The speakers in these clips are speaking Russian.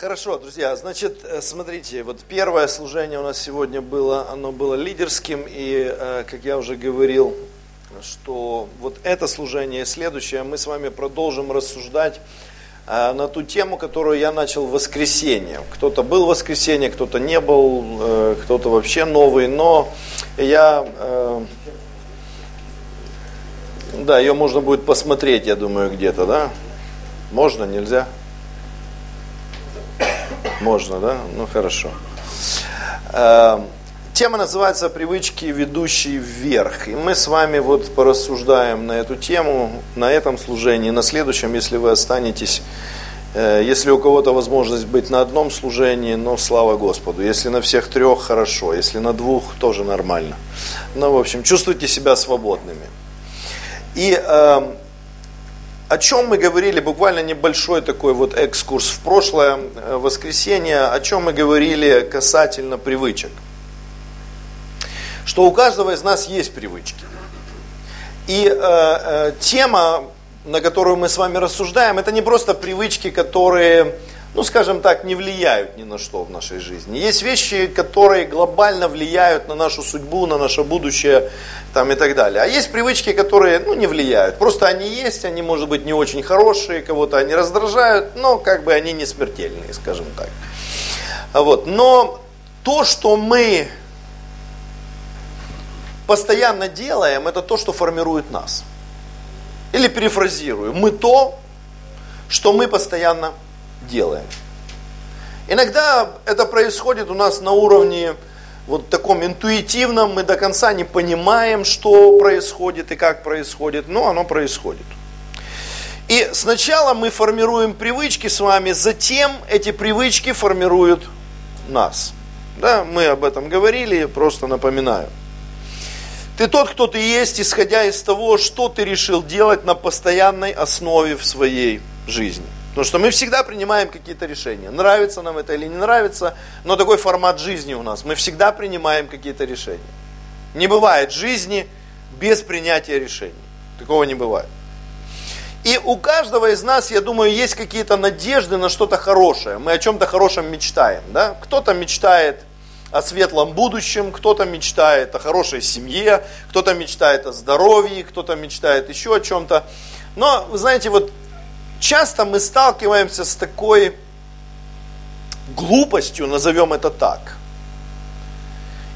Хорошо, друзья, значит, э, смотрите, вот первое служение у нас сегодня было, оно было лидерским, и, э, как я уже говорил, что вот это служение следующее мы с вами продолжим рассуждать э, на ту тему, которую я начал в воскресенье. Кто-то был в воскресенье, кто-то не был, кто-то вообще новый, но я, да, ее можно будет посмотреть, я думаю, где-то, да? Можно, нельзя? Можно, да? Ну хорошо. Эм, тема называется «Привычки, ведущие вверх». И мы с вами вот порассуждаем на эту тему, на этом служении, на следующем, если вы останетесь, э, если у кого-то возможность быть на одном служении, но слава Господу. Если на всех трех, хорошо. Если на двух, тоже нормально. Ну, в общем, чувствуйте себя свободными. И э, о чем мы говорили, буквально небольшой такой вот экскурс в прошлое э, воскресенье, о чем мы говорили касательно привычек. Что у каждого из нас есть привычки. И э, э, тема, на которую мы с вами рассуждаем, это не просто привычки, которые ну, скажем так, не влияют ни на что в нашей жизни. Есть вещи, которые глобально влияют на нашу судьбу, на наше будущее там, и так далее. А есть привычки, которые ну, не влияют. Просто они есть, они, может быть, не очень хорошие, кого-то они раздражают, но как бы они не смертельные, скажем так. Вот. Но то, что мы постоянно делаем, это то, что формирует нас. Или перефразирую, мы то, что мы постоянно делаем. Иногда это происходит у нас на уровне вот таком интуитивном, мы до конца не понимаем, что происходит и как происходит, но оно происходит. И сначала мы формируем привычки с вами, затем эти привычки формируют нас. Да, мы об этом говорили, просто напоминаю. Ты тот, кто ты есть, исходя из того, что ты решил делать на постоянной основе в своей жизни. Потому что мы всегда принимаем какие-то решения. Нравится нам это или не нравится, но такой формат жизни у нас. Мы всегда принимаем какие-то решения. Не бывает жизни без принятия решений. Такого не бывает. И у каждого из нас, я думаю, есть какие-то надежды на что-то хорошее. Мы о чем-то хорошем мечтаем. Да? Кто-то мечтает о светлом будущем, кто-то мечтает о хорошей семье, кто-то мечтает о здоровье, кто-то мечтает еще о чем-то. Но, вы знаете, вот часто мы сталкиваемся с такой глупостью, назовем это так.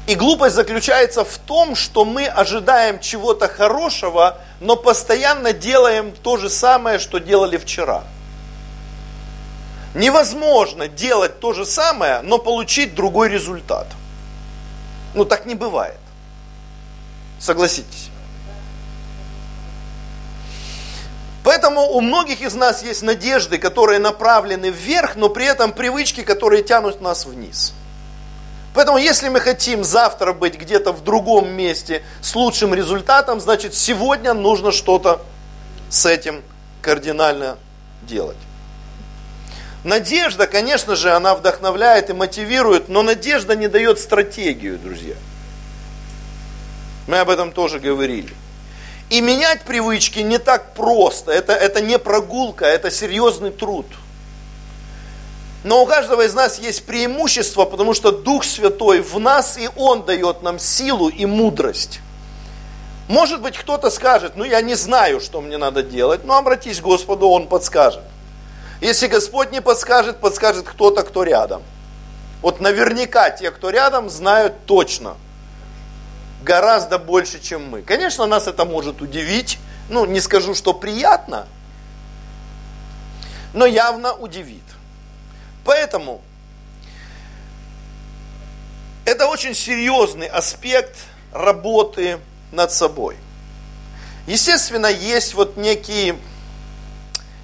И глупость заключается в том, что мы ожидаем чего-то хорошего, но постоянно делаем то же самое, что делали вчера. Невозможно делать то же самое, но получить другой результат. Ну так не бывает. Согласитесь. Поэтому у многих из нас есть надежды, которые направлены вверх, но при этом привычки, которые тянут нас вниз. Поэтому если мы хотим завтра быть где-то в другом месте с лучшим результатом, значит сегодня нужно что-то с этим кардинально делать. Надежда, конечно же, она вдохновляет и мотивирует, но надежда не дает стратегию, друзья. Мы об этом тоже говорили. И менять привычки не так просто. Это, это не прогулка, это серьезный труд. Но у каждого из нас есть преимущество, потому что Дух Святой в нас, и Он дает нам силу и мудрость. Может быть, кто-то скажет, ну я не знаю, что мне надо делать, но обратись к Господу, Он подскажет. Если Господь не подскажет, подскажет кто-то, кто рядом. Вот наверняка те, кто рядом, знают точно – гораздо больше, чем мы. Конечно, нас это может удивить, ну, не скажу, что приятно, но явно удивит. Поэтому это очень серьезный аспект работы над собой. Естественно, есть вот некие,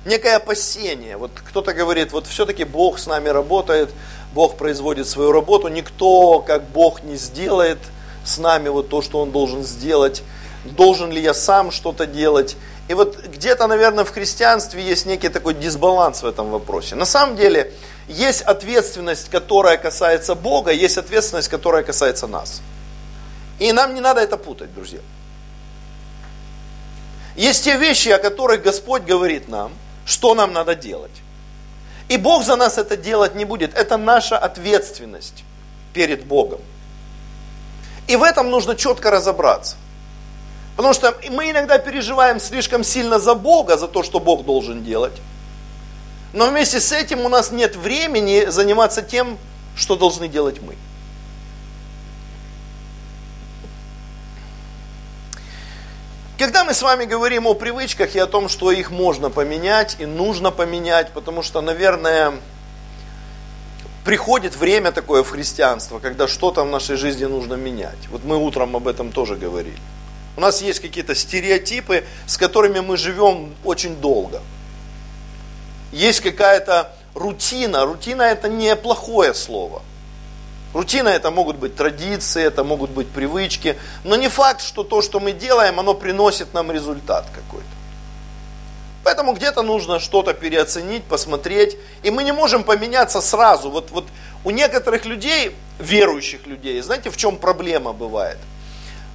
некое опасение. Вот кто-то говорит, вот все-таки Бог с нами работает, Бог производит свою работу, никто как Бог не сделает – с нами вот то, что он должен сделать, должен ли я сам что-то делать. И вот где-то, наверное, в христианстве есть некий такой дисбаланс в этом вопросе. На самом деле, есть ответственность, которая касается Бога, есть ответственность, которая касается нас. И нам не надо это путать, друзья. Есть те вещи, о которых Господь говорит нам, что нам надо делать. И Бог за нас это делать не будет. Это наша ответственность перед Богом. И в этом нужно четко разобраться. Потому что мы иногда переживаем слишком сильно за Бога, за то, что Бог должен делать. Но вместе с этим у нас нет времени заниматься тем, что должны делать мы. Когда мы с вами говорим о привычках и о том, что их можно поменять и нужно поменять, потому что, наверное, приходит время такое в христианство, когда что-то в нашей жизни нужно менять. Вот мы утром об этом тоже говорили. У нас есть какие-то стереотипы, с которыми мы живем очень долго. Есть какая-то рутина. Рутина это не плохое слово. Рутина это могут быть традиции, это могут быть привычки, но не факт, что то, что мы делаем, оно приносит нам результат какой-то. Поэтому где-то нужно что-то переоценить, посмотреть, и мы не можем поменяться сразу. Вот, вот у некоторых людей, верующих людей, знаете, в чем проблема бывает?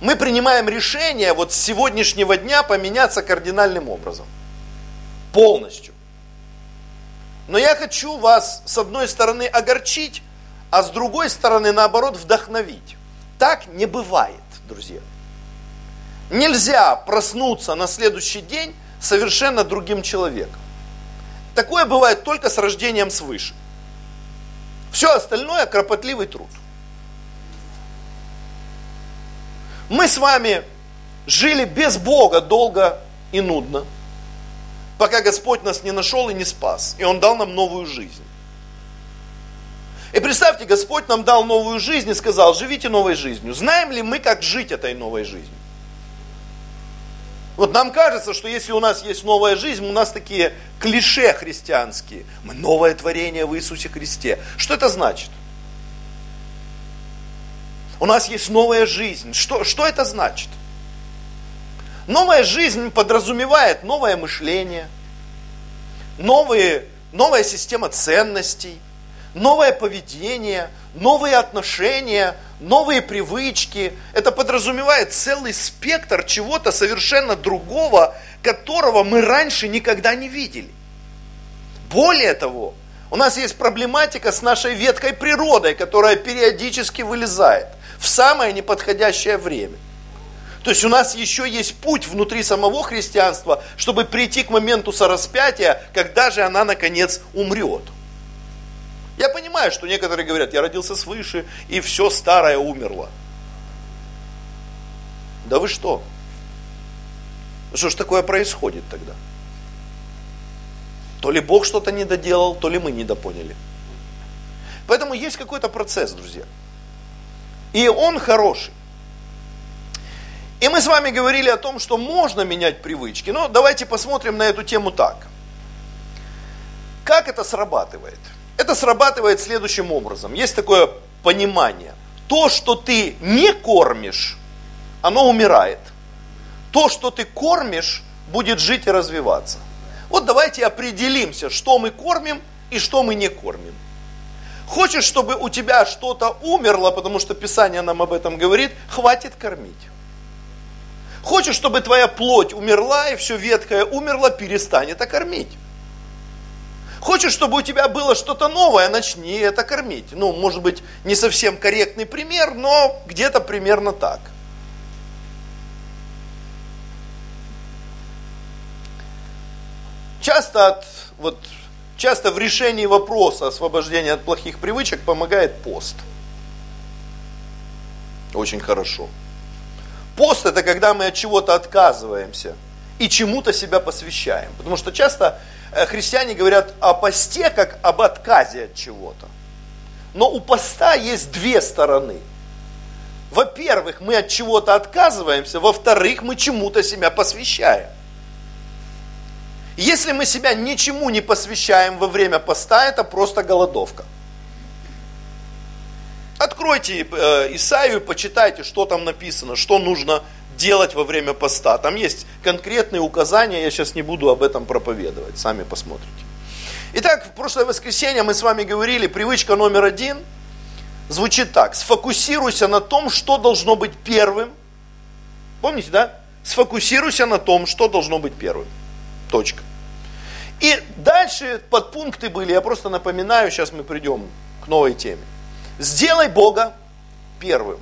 Мы принимаем решение вот с сегодняшнего дня поменяться кардинальным образом. Полностью. Но я хочу вас, с одной стороны, огорчить, а с другой стороны, наоборот, вдохновить. Так не бывает, друзья. Нельзя проснуться на следующий день совершенно другим человеком. Такое бывает только с рождением свыше. Все остальное кропотливый труд. Мы с вами жили без Бога долго и нудно, пока Господь нас не нашел и не спас, и Он дал нам новую жизнь. И представьте, Господь нам дал новую жизнь и сказал, живите новой жизнью. Знаем ли мы, как жить этой новой жизнью? Вот нам кажется, что если у нас есть новая жизнь, у нас такие клише христианские. Мы новое творение в Иисусе Христе. Что это значит? У нас есть новая жизнь. Что, что это значит? Новая жизнь подразумевает новое мышление, новые, новая система ценностей, новое поведение, новые отношения, новые привычки. Это подразумевает целый спектр чего-то совершенно другого, которого мы раньше никогда не видели. Более того, у нас есть проблематика с нашей веткой природой, которая периодически вылезает в самое неподходящее время. То есть у нас еще есть путь внутри самого христианства, чтобы прийти к моменту сораспятия, когда же она наконец умрет. Я понимаю, что некоторые говорят, я родился свыше, и все старое умерло. Да вы что? Что ж такое происходит тогда? То ли Бог что-то не доделал, то ли мы недопоняли. Поэтому есть какой-то процесс, друзья. И он хороший. И мы с вами говорили о том, что можно менять привычки. Но давайте посмотрим на эту тему так. Как это срабатывает? Это срабатывает следующим образом. Есть такое понимание. То, что ты не кормишь, оно умирает. То, что ты кормишь, будет жить и развиваться. Вот давайте определимся, что мы кормим и что мы не кормим. Хочешь, чтобы у тебя что-то умерло, потому что Писание нам об этом говорит, хватит кормить. Хочешь, чтобы твоя плоть умерла и все ветхое умерло, перестань это кормить. Хочешь, чтобы у тебя было что-то новое, начни это кормить. Ну, может быть, не совсем корректный пример, но где-то примерно так. Часто, от, вот, часто в решении вопроса освобождения от плохих привычек помогает пост. Очень хорошо. Пост это когда мы от чего-то отказываемся и чему-то себя посвящаем. Потому что часто христиане говорят о посте как об отказе от чего-то. Но у поста есть две стороны. Во-первых, мы от чего-то отказываемся, во-вторых, мы чему-то себя посвящаем. Если мы себя ничему не посвящаем во время поста, это просто голодовка. Откройте э, Исаию почитайте, что там написано, что нужно делать во время поста. Там есть конкретные указания, я сейчас не буду об этом проповедовать, сами посмотрите. Итак, в прошлое воскресенье мы с вами говорили, привычка номер один звучит так. Сфокусируйся на том, что должно быть первым. Помните, да? Сфокусируйся на том, что должно быть первым. Точка. И дальше подпункты были, я просто напоминаю, сейчас мы придем к новой теме. Сделай Бога первым.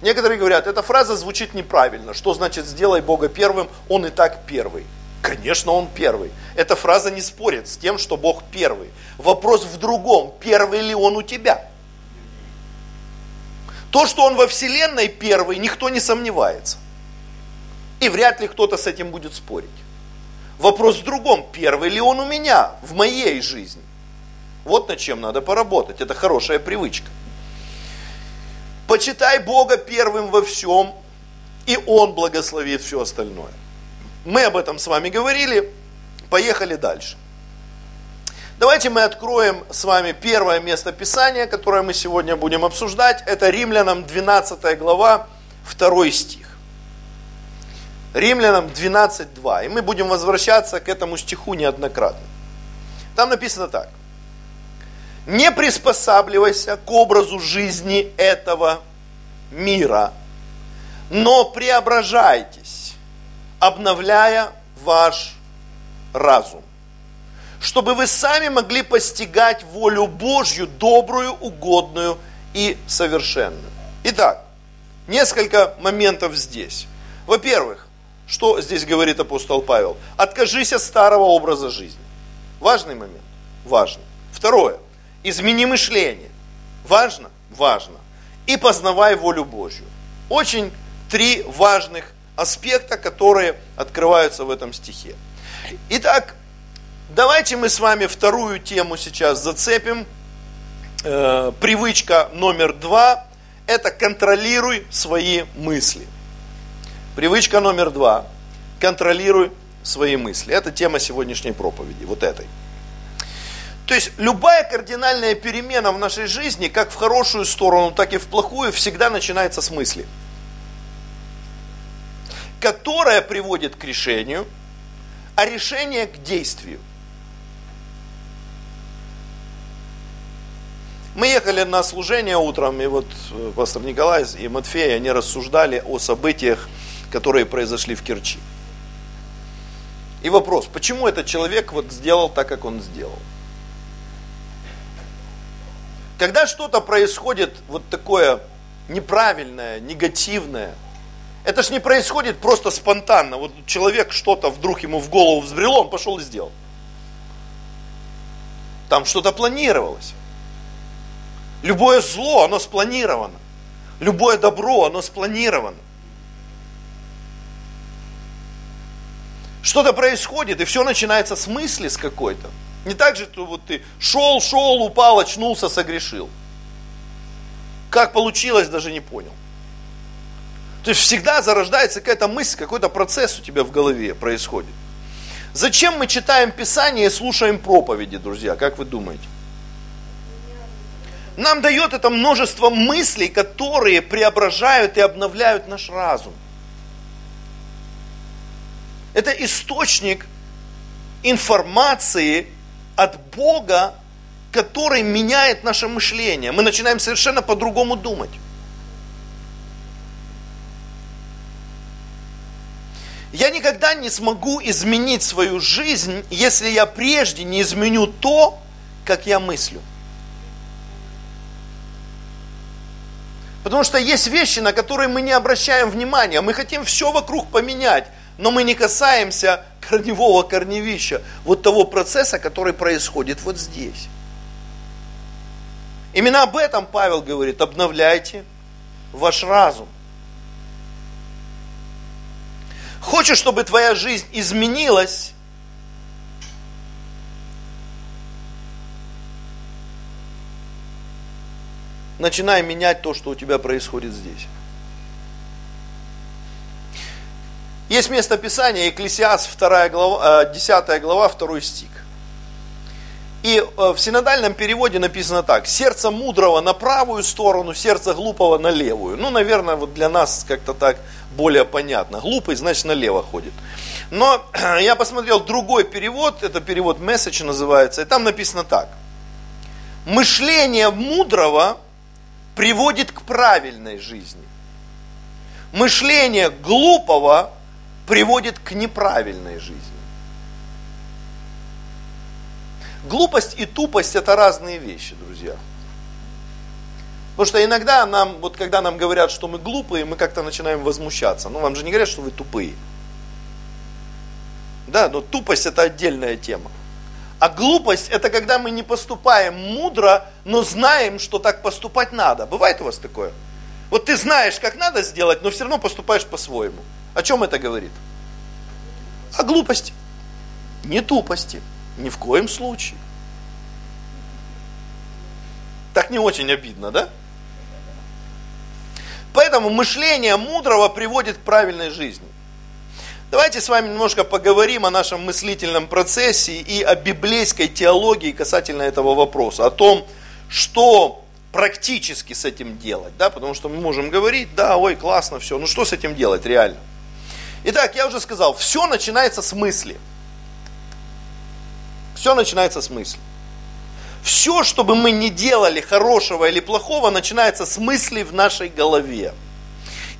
Некоторые говорят, эта фраза звучит неправильно. Что значит сделай Бога первым? Он и так первый. Конечно, он первый. Эта фраза не спорит с тем, что Бог первый. Вопрос в другом, первый ли он у тебя? То, что он во Вселенной первый, никто не сомневается. И вряд ли кто-то с этим будет спорить. Вопрос в другом, первый ли он у меня, в моей жизни. Вот над чем надо поработать. Это хорошая привычка. Почитай Бога первым во всем, и Он благословит все остальное. Мы об этом с вами говорили. Поехали дальше. Давайте мы откроем с вами первое место Писания, которое мы сегодня будем обсуждать. Это Римлянам 12 глава, 2 стих. Римлянам 12.2. И мы будем возвращаться к этому стиху неоднократно. Там написано так. Не приспосабливайся к образу жизни этого мира, но преображайтесь, обновляя ваш разум, чтобы вы сами могли постигать волю Божью, добрую, угодную и совершенную. Итак, несколько моментов здесь. Во-первых, что здесь говорит апостол Павел? Откажись от старого образа жизни. Важный момент? Важно. Второе. Измени мышление. Важно? Важно. И познавай волю Божью. Очень три важных аспекта, которые открываются в этом стихе. Итак, давайте мы с вами вторую тему сейчас зацепим. Э, привычка номер два – это контролируй свои мысли. Привычка номер два – контролируй свои мысли. Это тема сегодняшней проповеди, вот этой. То есть любая кардинальная перемена в нашей жизни, как в хорошую сторону, так и в плохую, всегда начинается с мысли, которая приводит к решению, а решение к действию. Мы ехали на служение утром, и вот э, пастор Николай и Матфей, они рассуждали о событиях, которые произошли в Керчи. И вопрос, почему этот человек вот сделал так, как он сделал? Когда что-то происходит вот такое неправильное, негативное, это ж не происходит просто спонтанно. Вот человек что-то вдруг ему в голову взбрело, он пошел и сделал. Там что-то планировалось. Любое зло, оно спланировано. Любое добро, оно спланировано. Что-то происходит, и все начинается с мысли с какой-то. Не так же, что вот ты шел, шел, упал, очнулся, согрешил. Как получилось, даже не понял. То есть всегда зарождается какая-то мысль, какой-то процесс у тебя в голове происходит. Зачем мы читаем Писание и слушаем проповеди, друзья? Как вы думаете? Нам дает это множество мыслей, которые преображают и обновляют наш разум. Это источник информации, от Бога, который меняет наше мышление. Мы начинаем совершенно по-другому думать. Я никогда не смогу изменить свою жизнь, если я прежде не изменю то, как я мыслю. Потому что есть вещи, на которые мы не обращаем внимания. Мы хотим все вокруг поменять, но мы не касаемся корневого корневища, вот того процесса, который происходит вот здесь. Именно об этом Павел говорит, обновляйте ваш разум. Хочешь, чтобы твоя жизнь изменилась, начинай менять то, что у тебя происходит здесь. Есть место Писания, Екклесиас 2 глава, 10 э, глава, 2 стих. И э, в синодальном переводе написано так. Сердце мудрого на правую сторону, сердце глупого на левую. Ну, наверное, вот для нас как-то так более понятно. Глупый, значит, налево ходит. Но я посмотрел другой перевод, это перевод Message называется, и там написано так. Мышление мудрого приводит к правильной жизни. Мышление глупого приводит к неправильной жизни. Глупость и тупость это разные вещи, друзья. Потому что иногда нам, вот когда нам говорят, что мы глупые, мы как-то начинаем возмущаться. Ну, вам же не говорят, что вы тупые. Да, но тупость это отдельная тема. А глупость это когда мы не поступаем мудро, но знаем, что так поступать надо. Бывает у вас такое? Вот ты знаешь, как надо сделать, но все равно поступаешь по-своему. О чем это говорит? О глупости. Не тупости. Ни в коем случае. Так не очень обидно, да? Поэтому мышление мудрого приводит к правильной жизни. Давайте с вами немножко поговорим о нашем мыслительном процессе и о библейской теологии касательно этого вопроса, о том, что практически с этим делать, да, потому что мы можем говорить, да, ой, классно, все, ну что с этим делать реально? Итак, я уже сказал, все начинается с мысли. Все начинается с мысли. Все, что бы мы ни делали, хорошего или плохого, начинается с мысли в нашей голове.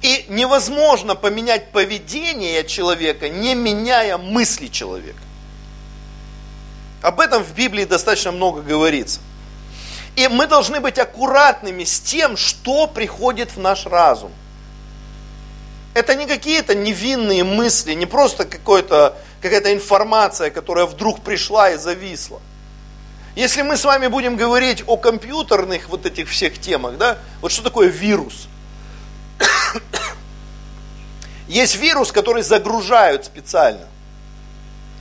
И невозможно поменять поведение человека, не меняя мысли человека. Об этом в Библии достаточно много говорится. И мы должны быть аккуратными с тем, что приходит в наш разум. Это не какие-то невинные мысли, не просто какая-то информация, которая вдруг пришла и зависла. Если мы с вами будем говорить о компьютерных вот этих всех темах, да, вот что такое вирус – есть вирус, который загружают специально.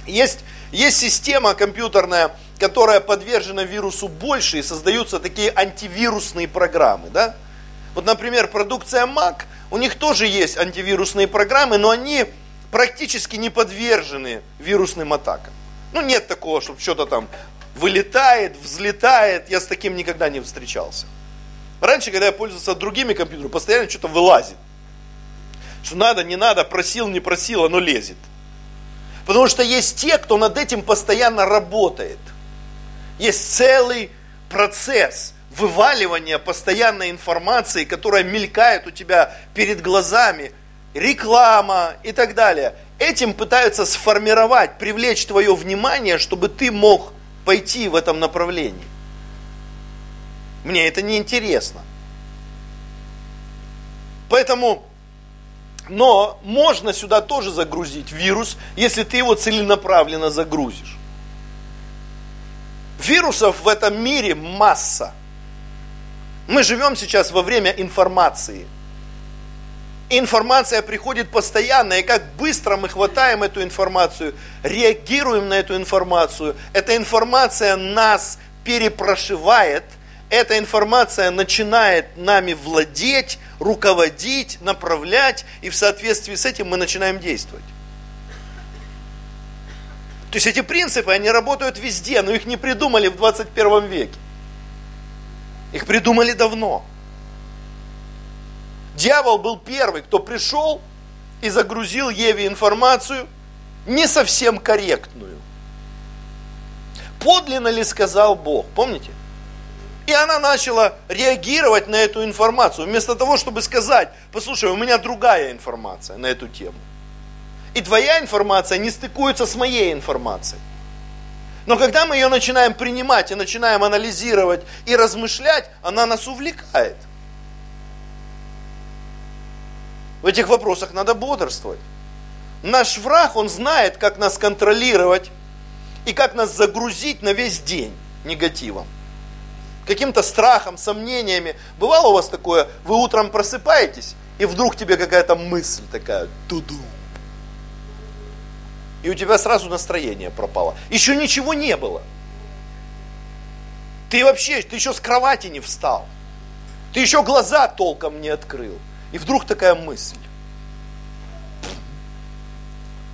Есть, есть система компьютерная, которая подвержена вирусу больше, и создаются такие антивирусные программы. Да? Вот, например, продукция Mac, у них тоже есть антивирусные программы, но они практически не подвержены вирусным атакам. Ну, нет такого, чтобы что-то там вылетает, взлетает. Я с таким никогда не встречался. Раньше, когда я пользовался другими компьютерами, постоянно что-то вылазит. Что надо, не надо, просил, не просил, оно лезет. Потому что есть те, кто над этим постоянно работает. Есть целый процесс вываливания постоянной информации, которая мелькает у тебя перед глазами, реклама и так далее. Этим пытаются сформировать, привлечь твое внимание, чтобы ты мог пойти в этом направлении. Мне это не интересно. Поэтому, но можно сюда тоже загрузить вирус, если ты его целенаправленно загрузишь. Вирусов в этом мире масса. Мы живем сейчас во время информации. Информация приходит постоянно, и как быстро мы хватаем эту информацию, реагируем на эту информацию. Эта информация нас перепрошивает – эта информация начинает нами владеть, руководить, направлять, и в соответствии с этим мы начинаем действовать. То есть эти принципы, они работают везде, но их не придумали в 21 веке. Их придумали давно. Дьявол был первый, кто пришел и загрузил Еве информацию не совсем корректную. Подлинно ли сказал Бог? Помните? И она начала реагировать на эту информацию, вместо того, чтобы сказать, послушай, у меня другая информация на эту тему. И твоя информация не стыкуется с моей информацией. Но когда мы ее начинаем принимать и начинаем анализировать и размышлять, она нас увлекает. В этих вопросах надо бодрствовать. Наш враг, он знает, как нас контролировать и как нас загрузить на весь день негативом каким-то страхом, сомнениями. Бывало у вас такое, вы утром просыпаетесь, и вдруг тебе какая-то мысль такая, туду. И у тебя сразу настроение пропало. Еще ничего не было. Ты вообще, ты еще с кровати не встал. Ты еще глаза толком не открыл. И вдруг такая мысль.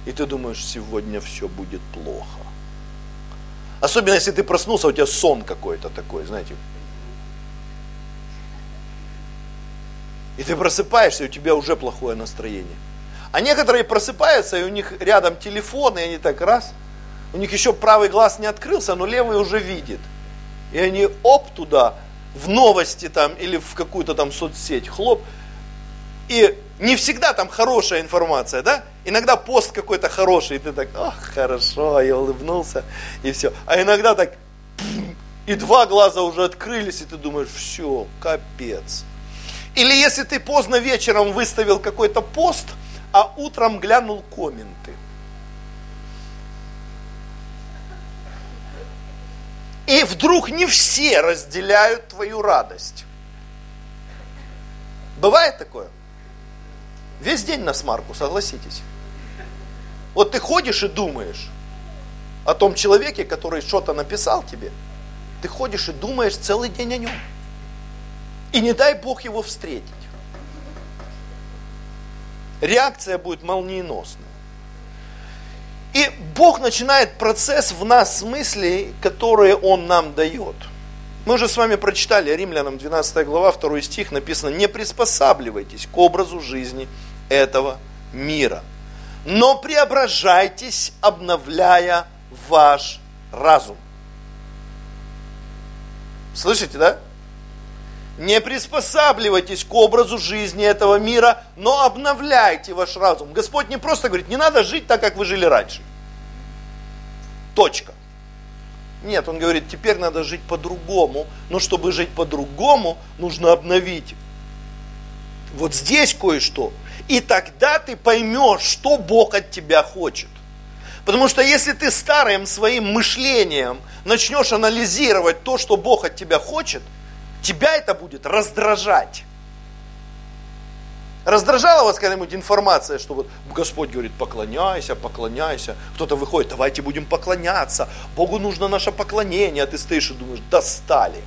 И ты думаешь, сегодня все будет плохо. Особенно, если ты проснулся, у тебя сон какой-то такой, знаете. И ты просыпаешься, и у тебя уже плохое настроение. А некоторые просыпаются, и у них рядом телефон, и они так раз, у них еще правый глаз не открылся, но левый уже видит. И они оп туда, в новости там, или в какую-то там соцсеть, хлоп. И не всегда там хорошая информация, да? Иногда пост какой-то хороший, и ты так, ах, хорошо, я улыбнулся, и все. А иногда так, и два глаза уже открылись, и ты думаешь, все, капец. Или если ты поздно вечером выставил какой-то пост, а утром глянул комменты. И вдруг не все разделяют твою радость. Бывает такое? Весь день на смарку, согласитесь. Вот ты ходишь и думаешь о том человеке, который что-то написал тебе. Ты ходишь и думаешь целый день о нем. И не дай Бог его встретить. Реакция будет молниеносная. И Бог начинает процесс в нас мыслей, которые Он нам дает. Мы уже с вами прочитали Римлянам 12 глава, 2 стих, написано, не приспосабливайтесь к образу жизни этого мира, но преображайтесь, обновляя ваш разум. Слышите, да? Не приспосабливайтесь к образу жизни этого мира, но обновляйте ваш разум. Господь не просто говорит, не надо жить так, как вы жили раньше. Точка. Нет, он говорит, теперь надо жить по-другому. Но чтобы жить по-другому, нужно обновить вот здесь кое-что. И тогда ты поймешь, что Бог от тебя хочет. Потому что если ты старым своим мышлением начнешь анализировать то, что Бог от тебя хочет, тебя это будет раздражать. Раздражала вас когда-нибудь информация, что вот Господь говорит, поклоняйся, поклоняйся. Кто-то выходит, давайте будем поклоняться. Богу нужно наше поклонение. А ты стоишь и думаешь, достали.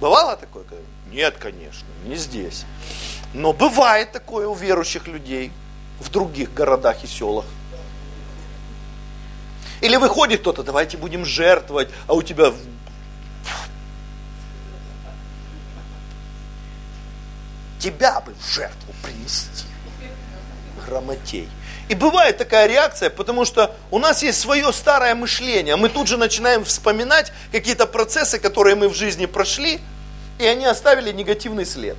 Бывало такое? Нет, конечно, не здесь. Но бывает такое у верующих людей в других городах и селах. Или выходит кто-то, давайте будем жертвовать, а у тебя тебя бы в жертву принести. Грамотей. И бывает такая реакция, потому что у нас есть свое старое мышление. Мы тут же начинаем вспоминать какие-то процессы, которые мы в жизни прошли, и они оставили негативный след.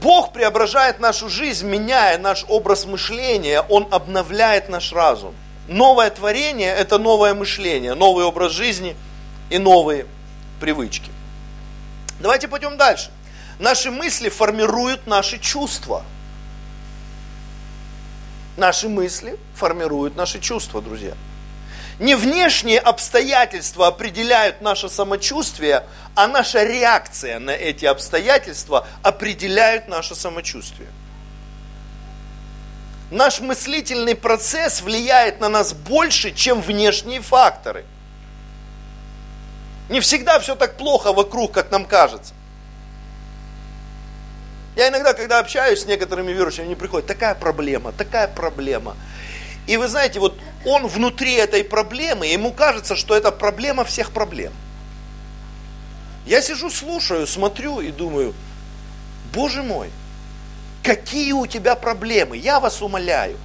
Бог преображает нашу жизнь, меняя наш образ мышления, Он обновляет наш разум. Новое творение – это новое мышление, новый образ жизни и новые привычки. Давайте пойдем дальше. Наши мысли формируют наши чувства. Наши мысли формируют наши чувства, друзья. Не внешние обстоятельства определяют наше самочувствие, а наша реакция на эти обстоятельства определяют наше самочувствие. Наш мыслительный процесс влияет на нас больше, чем внешние факторы. Не всегда все так плохо вокруг, как нам кажется. Я иногда, когда общаюсь с некоторыми верующими, они приходят, такая проблема, такая проблема. И вы знаете, вот он внутри этой проблемы, ему кажется, что это проблема всех проблем. Я сижу, слушаю, смотрю и думаю, Боже мой, какие у тебя проблемы, я вас умоляю.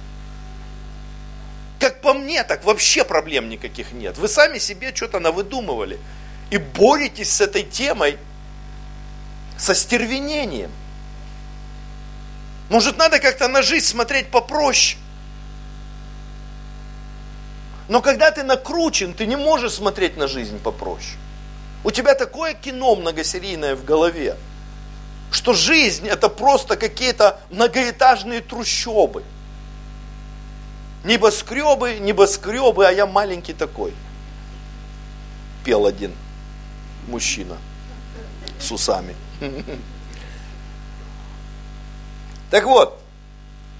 Как по мне, так вообще проблем никаких нет. Вы сами себе что-то навыдумывали и боретесь с этой темой со стервенением. Может, надо как-то на жизнь смотреть попроще. Но когда ты накручен, ты не можешь смотреть на жизнь попроще. У тебя такое кино многосерийное в голове, что жизнь это просто какие-то многоэтажные трущобы. Небоскребы, небоскребы, а я маленький такой. Пел один мужчина с усами. Так вот,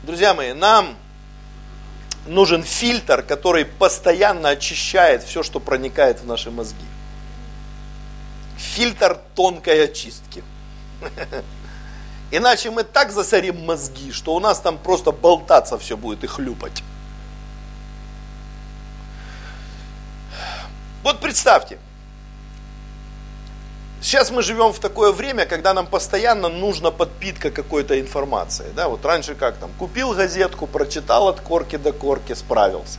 друзья мои, нам нужен фильтр, который постоянно очищает все, что проникает в наши мозги. Фильтр тонкой очистки. Иначе мы так засорим мозги, что у нас там просто болтаться все будет и хлюпать. Вот представьте, Сейчас мы живем в такое время, когда нам постоянно нужна подпитка какой-то информации. Да? Вот раньше как там, купил газетку, прочитал от корки до корки, справился.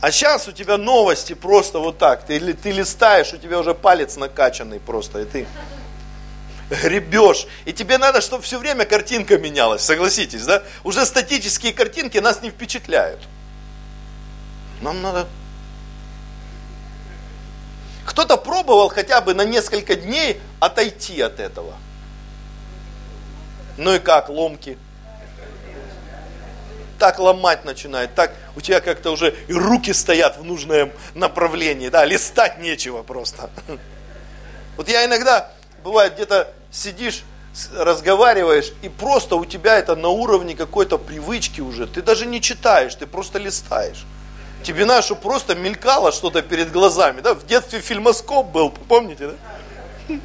А сейчас у тебя новости просто вот так. Ты, ты листаешь, у тебя уже палец накачанный просто, и ты гребешь, и тебе надо, чтобы все время картинка менялась, согласитесь, да? Уже статические картинки нас не впечатляют. Нам надо... Кто-то пробовал хотя бы на несколько дней отойти от этого. Ну и как, ломки? Так ломать начинает, так у тебя как-то уже и руки стоят в нужном направлении, да, листать нечего просто. Вот я иногда, бывает, где-то сидишь, разговариваешь, и просто у тебя это на уровне какой-то привычки уже. Ты даже не читаешь, ты просто листаешь. Тебе чтобы просто мелькало что-то перед глазами. Да? В детстве фильмоскоп был, помните, да?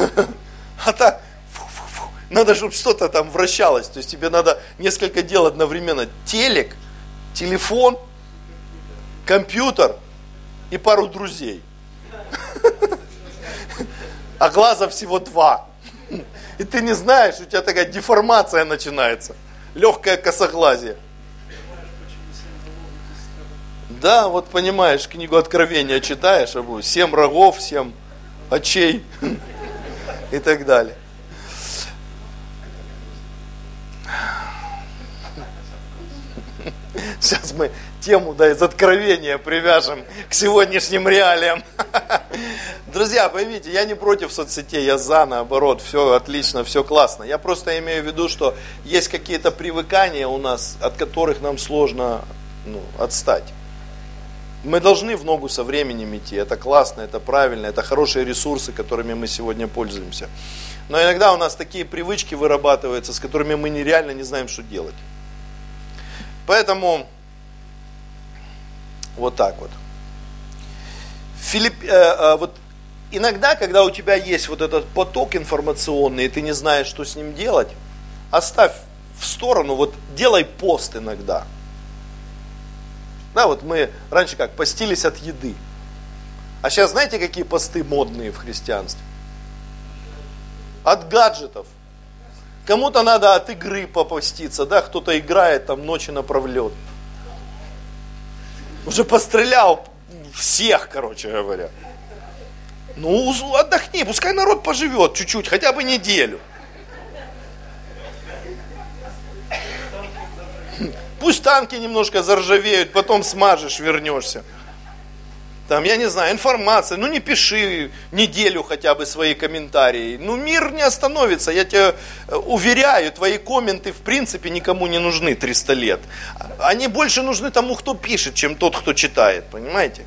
А так, надо, чтобы что-то там вращалось. То есть тебе надо несколько дел одновременно. Телек, телефон, компьютер и пару друзей а глаза всего два. И ты не знаешь, у тебя такая деформация начинается, легкое косоглазие. Да, вот понимаешь, книгу Откровения читаешь, а семь рогов, семь очей и так далее. Сейчас мы тему да, из откровения привяжем к сегодняшним реалиям. Друзья, поймите, я не против соцсетей, я за, наоборот, все отлично, все классно. Я просто имею в виду, что есть какие-то привыкания у нас, от которых нам сложно ну, отстать. Мы должны в ногу со временем идти, это классно, это правильно, это хорошие ресурсы, которыми мы сегодня пользуемся. Но иногда у нас такие привычки вырабатываются, с которыми мы нереально не знаем, что делать. Поэтому вот так вот. Филипп, э, э, вот иногда, когда у тебя есть вот этот поток информационный, и ты не знаешь, что с ним делать, оставь в сторону, вот делай пост иногда. Да, вот мы раньше как, постились от еды. А сейчас знаете, какие посты модные в христианстве? От гаджетов. Кому-то надо от игры попаститься, да, кто-то играет там ночи напролет. Уже пострелял всех, короче говоря. Ну, отдохни, пускай народ поживет чуть-чуть, хотя бы неделю. Пусть танки немножко заржавеют, потом смажешь, вернешься там, я не знаю, информация, ну не пиши неделю хотя бы свои комментарии. Ну мир не остановится, я тебя э, уверяю, твои комменты в принципе никому не нужны 300 лет. Они больше нужны тому, кто пишет, чем тот, кто читает, понимаете?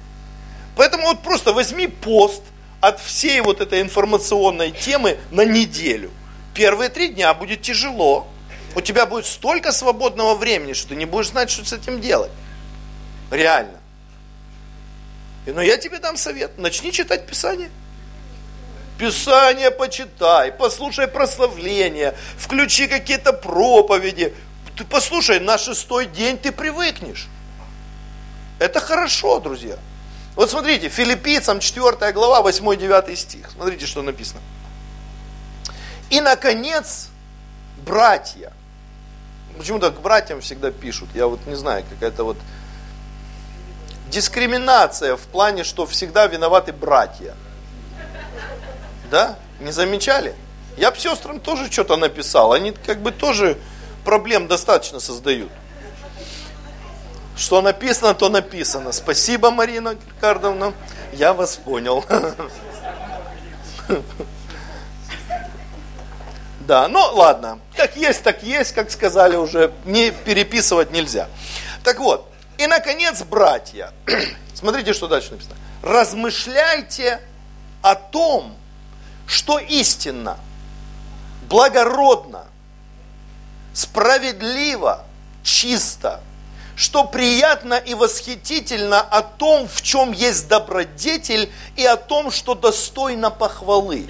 Поэтому вот просто возьми пост от всей вот этой информационной темы на неделю. Первые три дня будет тяжело. У тебя будет столько свободного времени, что ты не будешь знать, что с этим делать. Реально. Но я тебе дам совет, начни читать Писание. Писание почитай, послушай прославления, включи какие-то проповеди. Ты послушай, на шестой день ты привыкнешь. Это хорошо, друзья. Вот смотрите, филиппийцам 4 глава, 8-9 стих. Смотрите, что написано. И, наконец, братья. Почему-то к братьям всегда пишут. Я вот не знаю, какая-то вот дискриминация в плане, что всегда виноваты братья. Да? Не замечали? Я бы сестрам тоже что-то написал. Они как бы тоже проблем достаточно создают. Что написано, то написано. Спасибо, Марина Рикардовна. Я вас понял. Да, ну ладно. Как есть, так есть, как сказали уже. Не переписывать нельзя. Так вот, и, наконец, братья, смотрите, что дальше написано. Размышляйте о том, что истинно, благородно, справедливо, чисто, что приятно и восхитительно о том, в чем есть добродетель, и о том, что достойно похвалы.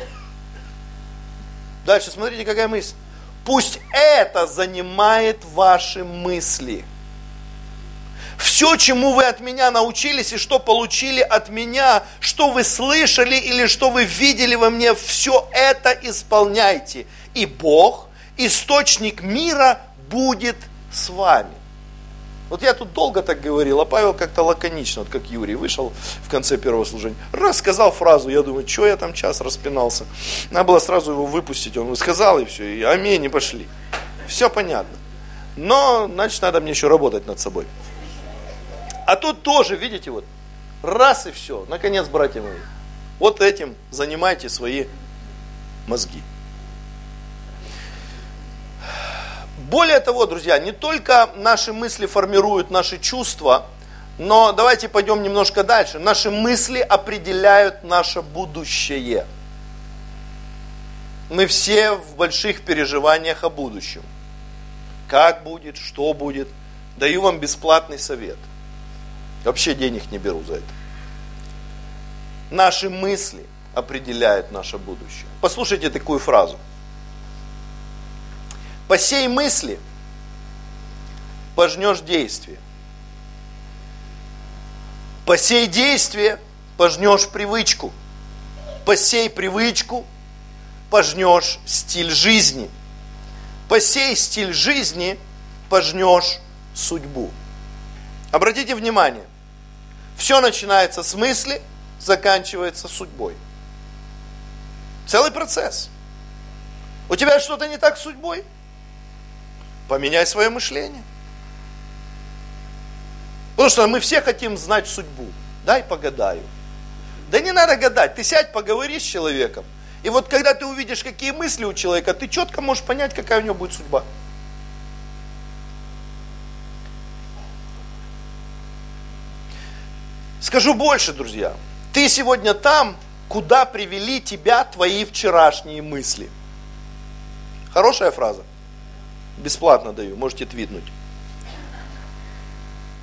Дальше смотрите, какая мысль. Пусть это занимает ваши мысли – все, чему вы от меня научились и что получили от меня, что вы слышали или что вы видели во мне, все это исполняйте. И Бог, источник мира, будет с вами. Вот я тут долго так говорил, а Павел как-то лаконично, вот как Юрий вышел в конце первого служения, рассказал фразу, я думаю, что я там час распинался. Надо было сразу его выпустить, он сказал и все, и аминь, и пошли. Все понятно. Но, значит, надо мне еще работать над собой. А тут тоже, видите, вот, раз и все. Наконец, братья мои, вот этим занимайте свои мозги. Более того, друзья, не только наши мысли формируют наши чувства, но давайте пойдем немножко дальше. Наши мысли определяют наше будущее. Мы все в больших переживаниях о будущем. Как будет, что будет. Даю вам бесплатный совет. Вообще денег не беру за это. Наши мысли определяют наше будущее. Послушайте такую фразу – Посей мысли, пожнешь действие. Посей действие, пожнешь привычку. Посей привычку, пожнешь стиль жизни. Посей стиль жизни, пожнешь судьбу. Обратите внимание, все начинается с мысли, заканчивается судьбой. Целый процесс. У тебя что-то не так с судьбой? Поменяй свое мышление. Потому что мы все хотим знать судьбу. Дай погадаю. Да не надо гадать, ты сядь, поговори с человеком. И вот когда ты увидишь, какие мысли у человека, ты четко можешь понять, какая у него будет судьба. Скажу больше, друзья. Ты сегодня там, куда привели тебя твои вчерашние мысли. Хорошая фраза. Бесплатно даю, можете твитнуть.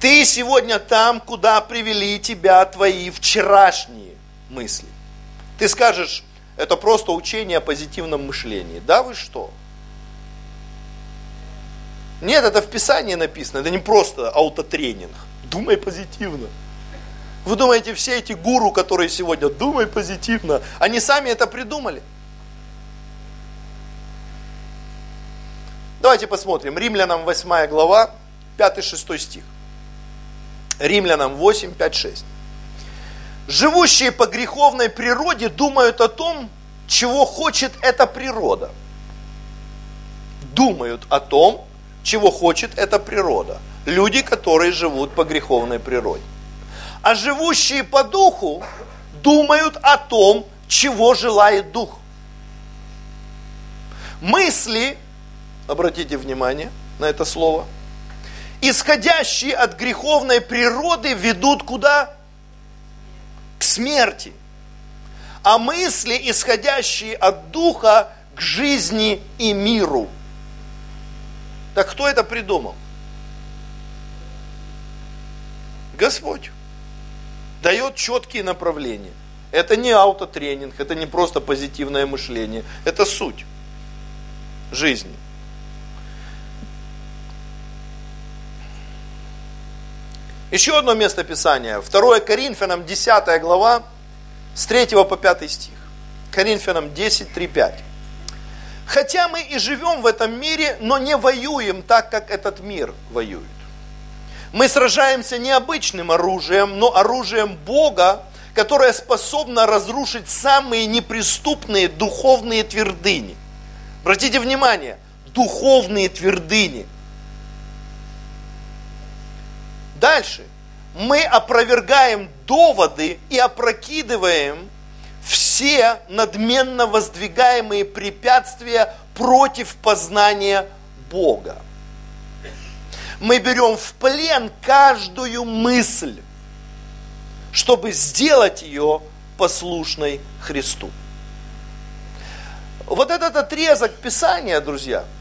Ты сегодня там, куда привели тебя твои вчерашние мысли. Ты скажешь, это просто учение о позитивном мышлении. Да вы что? Нет, это в Писании написано, это не просто аутотренинг. Думай позитивно. Вы думаете, все эти гуру, которые сегодня думай позитивно, они сами это придумали? Давайте посмотрим. Римлянам 8 глава, 5-6 стих. Римлянам 8, 5, 6. Живущие по греховной природе думают о том, чего хочет эта природа. Думают о том, чего хочет эта природа. Люди, которые живут по греховной природе. А живущие по духу думают о том, чего желает дух. Мысли обратите внимание на это слово, исходящие от греховной природы ведут куда? К смерти. А мысли, исходящие от духа, к жизни и миру. Так кто это придумал? Господь дает четкие направления. Это не аутотренинг, это не просто позитивное мышление, это суть жизни. Еще одно место Писания. 2 Коринфянам 10 глава, с 3 по 5 стих. Коринфянам 10, 3, 5. Хотя мы и живем в этом мире, но не воюем так, как этот мир воюет. Мы сражаемся не обычным оружием, но оружием Бога, которое способно разрушить самые неприступные духовные твердыни. Обратите внимание, духовные твердыни – Дальше. Мы опровергаем доводы и опрокидываем все надменно воздвигаемые препятствия против познания Бога. Мы берем в плен каждую мысль, чтобы сделать ее послушной Христу. Вот этот отрезок Писания, друзья –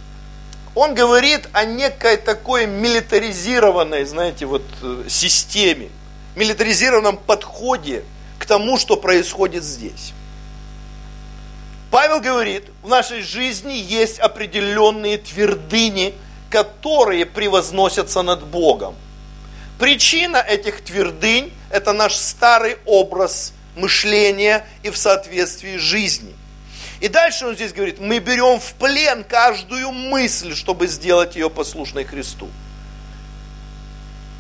он говорит о некой такой милитаризированной, знаете, вот э, системе, милитаризированном подходе к тому, что происходит здесь. Павел говорит, в нашей жизни есть определенные твердыни, которые превозносятся над Богом. Причина этих твердынь – это наш старый образ мышления и в соответствии жизни – и дальше он здесь говорит, мы берем в плен каждую мысль, чтобы сделать ее послушной Христу.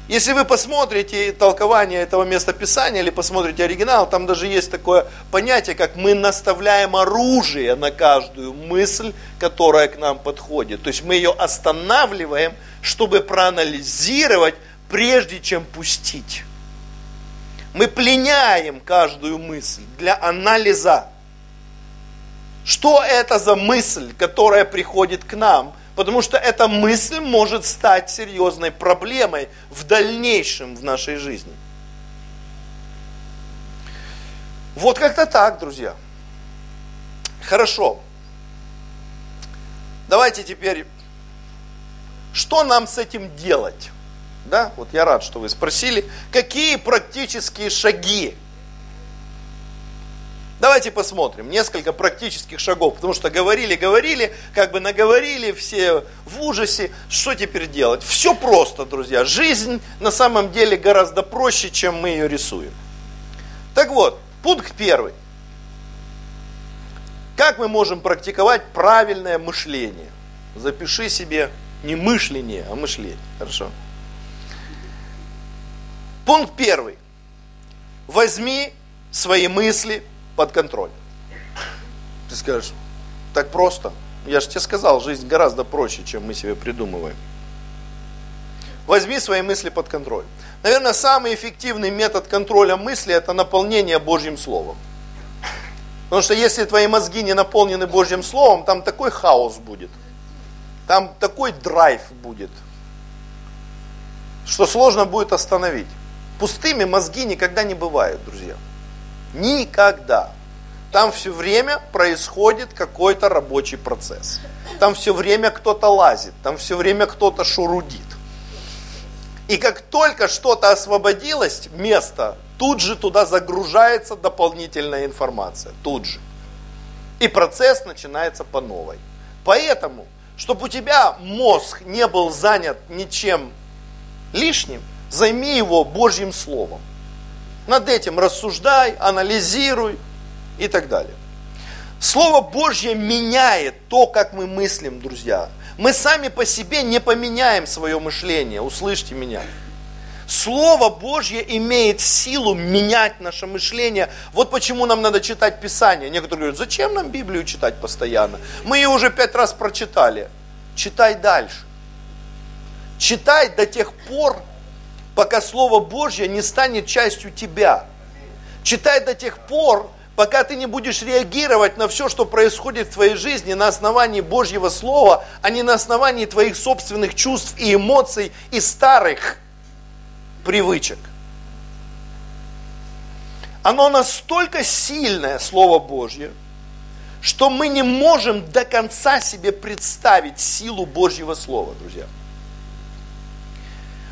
Если вы посмотрите толкование этого места Писания или посмотрите оригинал, там даже есть такое понятие, как мы наставляем оружие на каждую мысль, которая к нам подходит. То есть мы ее останавливаем, чтобы проанализировать, прежде чем пустить. Мы пленяем каждую мысль для анализа. Что это за мысль, которая приходит к нам – Потому что эта мысль может стать серьезной проблемой в дальнейшем в нашей жизни. Вот как-то так, друзья. Хорошо. Давайте теперь, что нам с этим делать? Да, вот я рад, что вы спросили, какие практические шаги Давайте посмотрим несколько практических шагов, потому что говорили, говорили, как бы наговорили, все в ужасе. Что теперь делать? Все просто, друзья. Жизнь на самом деле гораздо проще, чем мы ее рисуем. Так вот, пункт первый. Как мы можем практиковать правильное мышление? Запиши себе не мышление, а мышление. Хорошо? Пункт первый. Возьми свои мысли, под контроль. Ты скажешь, так просто. Я же тебе сказал, жизнь гораздо проще, чем мы себе придумываем. Возьми свои мысли под контроль. Наверное, самый эффективный метод контроля мысли – это наполнение Божьим Словом. Потому что если твои мозги не наполнены Божьим Словом, там такой хаос будет. Там такой драйв будет, что сложно будет остановить. Пустыми мозги никогда не бывают, друзья. Никогда. Там все время происходит какой-то рабочий процесс. Там все время кто-то лазит, там все время кто-то шурудит. И как только что-то освободилось, место, тут же туда загружается дополнительная информация. Тут же. И процесс начинается по новой. Поэтому, чтобы у тебя мозг не был занят ничем лишним, займи его Божьим Словом. Над этим рассуждай, анализируй и так далее. Слово Божье меняет то, как мы мыслим, друзья. Мы сами по себе не поменяем свое мышление, услышьте меня. Слово Божье имеет силу менять наше мышление. Вот почему нам надо читать Писание. Некоторые говорят, зачем нам Библию читать постоянно? Мы ее уже пять раз прочитали. Читай дальше. Читай до тех пор, пока Слово Божье не станет частью тебя. Читай до тех пор, пока ты не будешь реагировать на все, что происходит в твоей жизни на основании Божьего Слова, а не на основании твоих собственных чувств и эмоций и старых привычек. Оно настолько сильное, Слово Божье, что мы не можем до конца себе представить силу Божьего Слова, друзья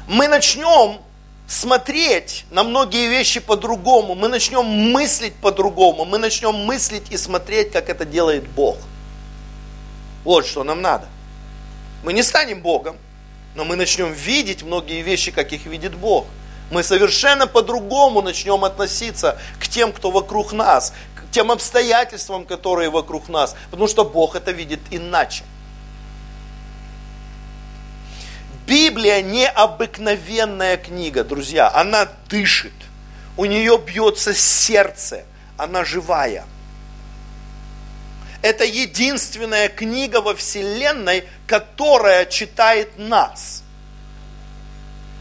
мы начнем смотреть на многие вещи по-другому, мы начнем мыслить по-другому, мы начнем мыслить и смотреть, как это делает Бог. Вот что нам надо. Мы не станем Богом, но мы начнем видеть многие вещи, как их видит Бог. Мы совершенно по-другому начнем относиться к тем, кто вокруг нас, к тем обстоятельствам, которые вокруг нас, потому что Бог это видит иначе. Библия необыкновенная книга, друзья. Она дышит. У нее бьется сердце. Она живая. Это единственная книга во Вселенной, которая читает нас.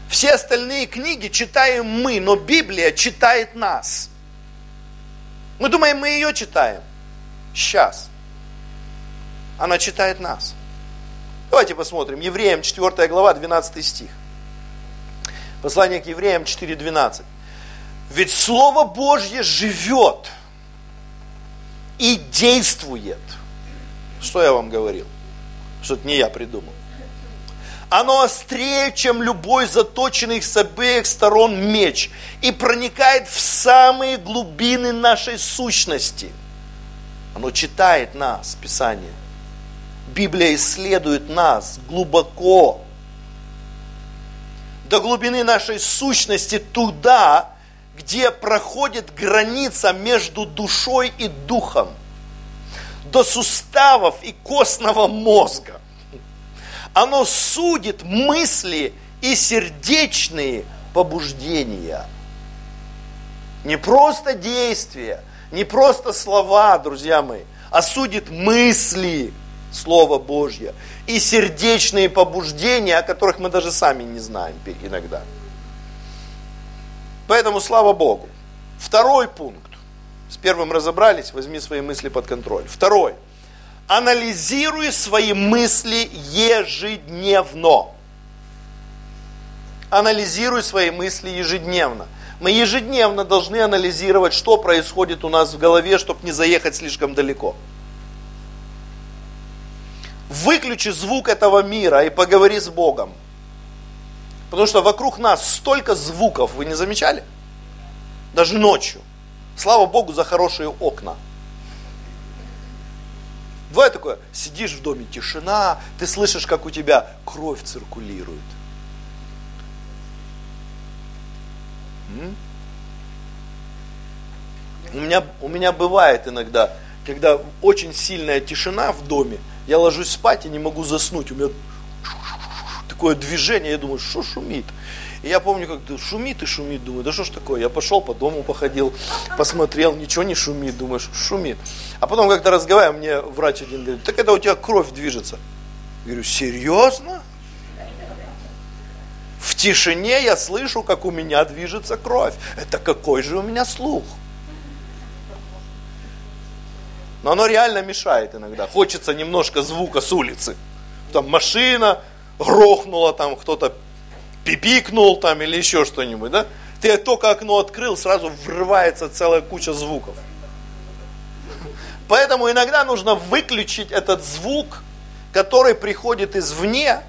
Все остальные книги читаем мы, но Библия читает нас. Мы думаем, мы ее читаем. Сейчас. Она читает нас. Давайте посмотрим. Евреям 4 глава, 12 стих. Послание к Евреям 4.12. Ведь Слово Божье живет и действует. Что я вам говорил? Что это не я придумал. Оно острее, чем любой заточенный с обеих сторон меч и проникает в самые глубины нашей сущности. Оно читает нас, Писание – Библия исследует нас глубоко, до глубины нашей сущности, туда, где проходит граница между душой и духом, до суставов и костного мозга. Оно судит мысли и сердечные побуждения. Не просто действия, не просто слова, друзья мои, а судит мысли Слова Божье и сердечные побуждения, о которых мы даже сами не знаем иногда. Поэтому слава Богу. Второй пункт. С первым разобрались, возьми свои мысли под контроль. Второй. Анализируй свои мысли ежедневно. Анализируй свои мысли ежедневно. Мы ежедневно должны анализировать, что происходит у нас в голове, чтобы не заехать слишком далеко. Выключи звук этого мира и поговори с Богом. Потому что вокруг нас столько звуков, вы не замечали? Даже ночью. Слава Богу за хорошие окна. Бывает такое, сидишь в доме, тишина, ты слышишь, как у тебя кровь циркулирует. У меня, у меня бывает иногда, когда очень сильная тишина в доме, я ложусь спать и не могу заснуть. У меня такое движение, я думаю, что шумит? И я помню, как шумит и шумит, думаю, да что ж такое? Я пошел по дому походил, посмотрел, ничего не шумит, думаешь, шумит. А потом как-то разговариваю, мне врач один говорит, так это у тебя кровь движется. Я говорю, серьезно? В тишине я слышу, как у меня движется кровь. Это какой же у меня слух? Но оно реально мешает иногда. Хочется немножко звука с улицы. Там машина грохнула, там кто-то пипикнул там или еще что-нибудь, да? Ты только окно открыл, сразу врывается целая куча звуков. Поэтому иногда нужно выключить этот звук, который приходит извне,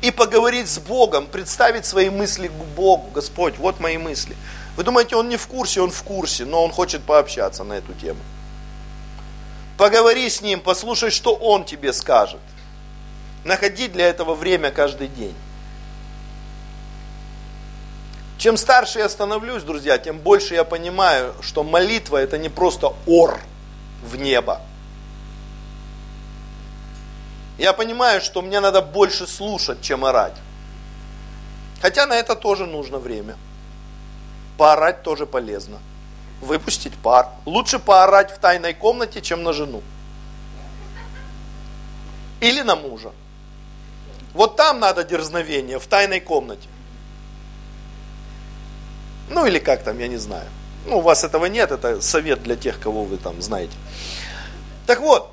и поговорить с Богом, представить свои мысли к Богу. Господь, вот мои мысли. Вы думаете, он не в курсе, он в курсе, но он хочет пообщаться на эту тему. Поговори с ним, послушай, что он тебе скажет. Находи для этого время каждый день. Чем старше я становлюсь, друзья, тем больше я понимаю, что молитва это не просто ор в небо. Я понимаю, что мне надо больше слушать, чем орать. Хотя на это тоже нужно время. Поорать тоже полезно выпустить пар. Лучше поорать в тайной комнате, чем на жену. Или на мужа. Вот там надо дерзновение, в тайной комнате. Ну или как там, я не знаю. Ну, у вас этого нет, это совет для тех, кого вы там знаете. Так вот,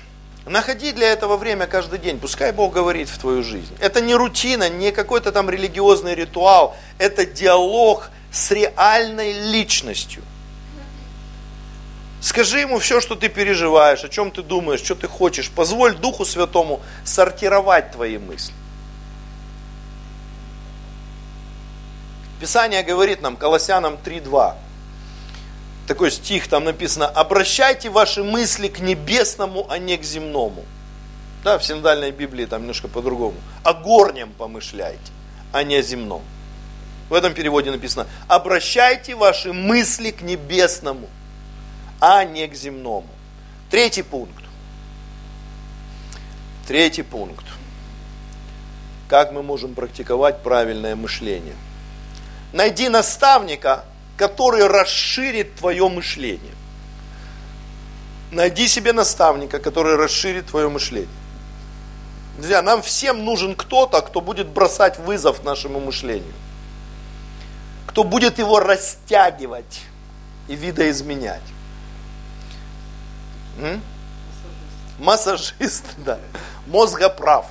находи для этого время каждый день, пускай Бог говорит в твою жизнь. Это не рутина, не какой-то там религиозный ритуал, это диалог с реальной личностью – Скажи ему все, что ты переживаешь, о чем ты думаешь, что ты хочешь. Позволь Духу Святому сортировать твои мысли. Писание говорит нам, Колоссянам 3.2, такой стих, там написано, обращайте ваши мысли к небесному, а не к земному. Да, в синодальной Библии там немножко по-другому. О горнем помышляйте, а не о земном. В этом переводе написано, обращайте ваши мысли к небесному, а не к земному. Третий пункт. Третий пункт. Как мы можем практиковать правильное мышление? Найди наставника, который расширит твое мышление. Найди себе наставника, который расширит твое мышление. Друзья, нам всем нужен кто-то, кто будет бросать вызов нашему мышлению. Кто будет его растягивать и видоизменять. М? Массажист, да. Мозгоправ.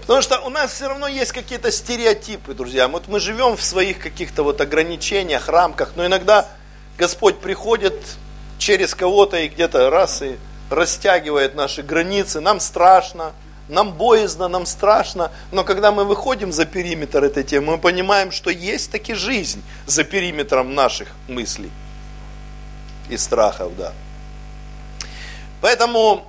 Потому что у нас все равно есть какие-то стереотипы, друзья. Вот мы живем в своих каких-то вот ограничениях, рамках, но иногда Господь приходит через кого-то и где-то раз и растягивает наши границы, нам страшно, нам боязно, нам страшно, но когда мы выходим за периметр этой темы, мы понимаем, что есть таки жизнь за периметром наших мыслей и страхов, да. Поэтому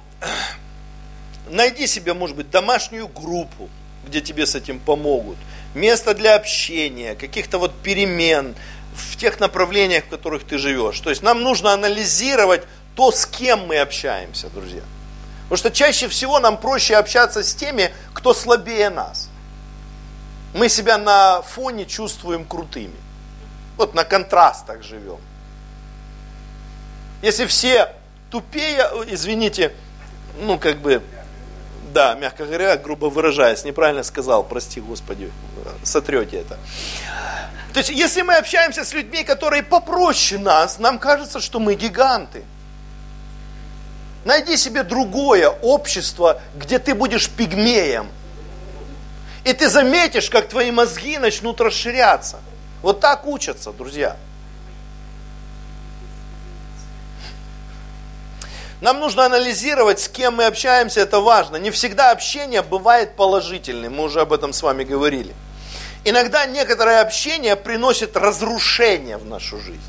найди себе, может быть, домашнюю группу, где тебе с этим помогут, место для общения, каких-то вот перемен, в тех направлениях, в которых ты живешь. То есть нам нужно анализировать то, с кем мы общаемся, друзья. Потому что чаще всего нам проще общаться с теми, кто слабее нас. Мы себя на фоне чувствуем крутыми. Вот на контрастах живем. Если все тупее, извините, ну как бы, да, мягко говоря, грубо выражаясь, неправильно сказал, прости Господи, сотрете это. То есть, если мы общаемся с людьми, которые попроще нас, нам кажется, что мы гиганты. Найди себе другое общество, где ты будешь пигмеем. И ты заметишь, как твои мозги начнут расширяться. Вот так учатся, друзья. Нам нужно анализировать, с кем мы общаемся, это важно. Не всегда общение бывает положительным, мы уже об этом с вами говорили. Иногда некоторое общение приносит разрушение в нашу жизнь,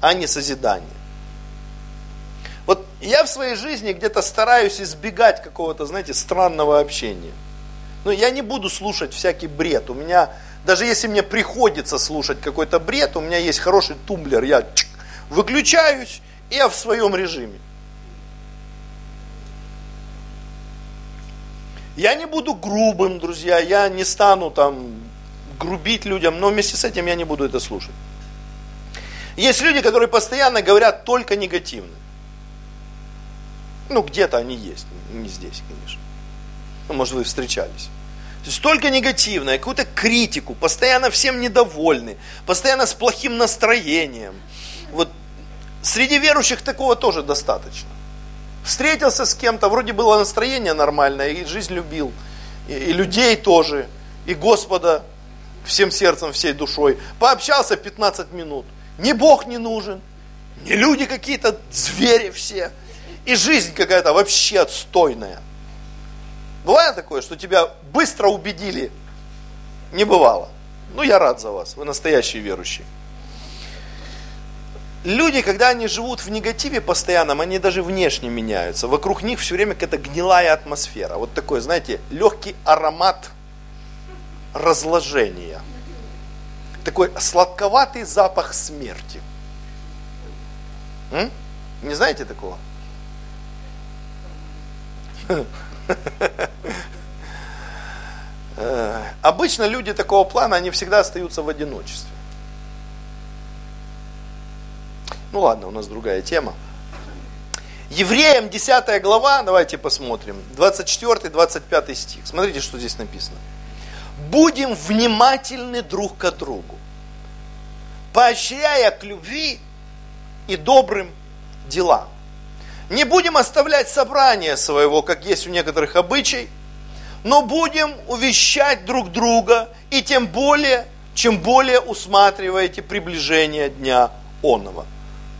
а не созидание. Вот я в своей жизни где-то стараюсь избегать какого-то, знаете, странного общения. Но я не буду слушать всякий бред. У меня, даже если мне приходится слушать какой-то бред, у меня есть хороший тумблер, я чик, выключаюсь, и я в своем режиме. Я не буду грубым, друзья, я не стану там грубить людям, но вместе с этим я не буду это слушать. Есть люди, которые постоянно говорят только негативно. Ну, где-то они есть, не здесь, конечно. Ну, может, вы встречались. То есть только негативное, какую-то критику, постоянно всем недовольны, постоянно с плохим настроением. Вот среди верующих такого тоже достаточно. Встретился с кем-то, вроде было настроение нормальное, и жизнь любил, и, и людей тоже, и Господа всем сердцем, всей душой. Пообщался 15 минут. Ни Бог не нужен, ни люди какие-то, звери все. И жизнь какая-то вообще отстойная. Бывает такое, что тебя быстро убедили? Не бывало. Ну, я рад за вас, вы настоящие верующие люди, когда они живут в негативе постоянном, они даже внешне меняются. Вокруг них все время какая-то гнилая атмосфера. Вот такой, знаете, легкий аромат разложения. Такой сладковатый запах смерти. М? Не знаете такого? Обычно люди такого плана, они всегда остаются в одиночестве. Ну ладно, у нас другая тема. Евреям 10 глава, давайте посмотрим, 24-25 стих. Смотрите, что здесь написано. Будем внимательны друг к другу, поощряя к любви и добрым делам. Не будем оставлять собрание своего, как есть у некоторых обычай, но будем увещать друг друга, и тем более, чем более усматриваете приближение дня онного.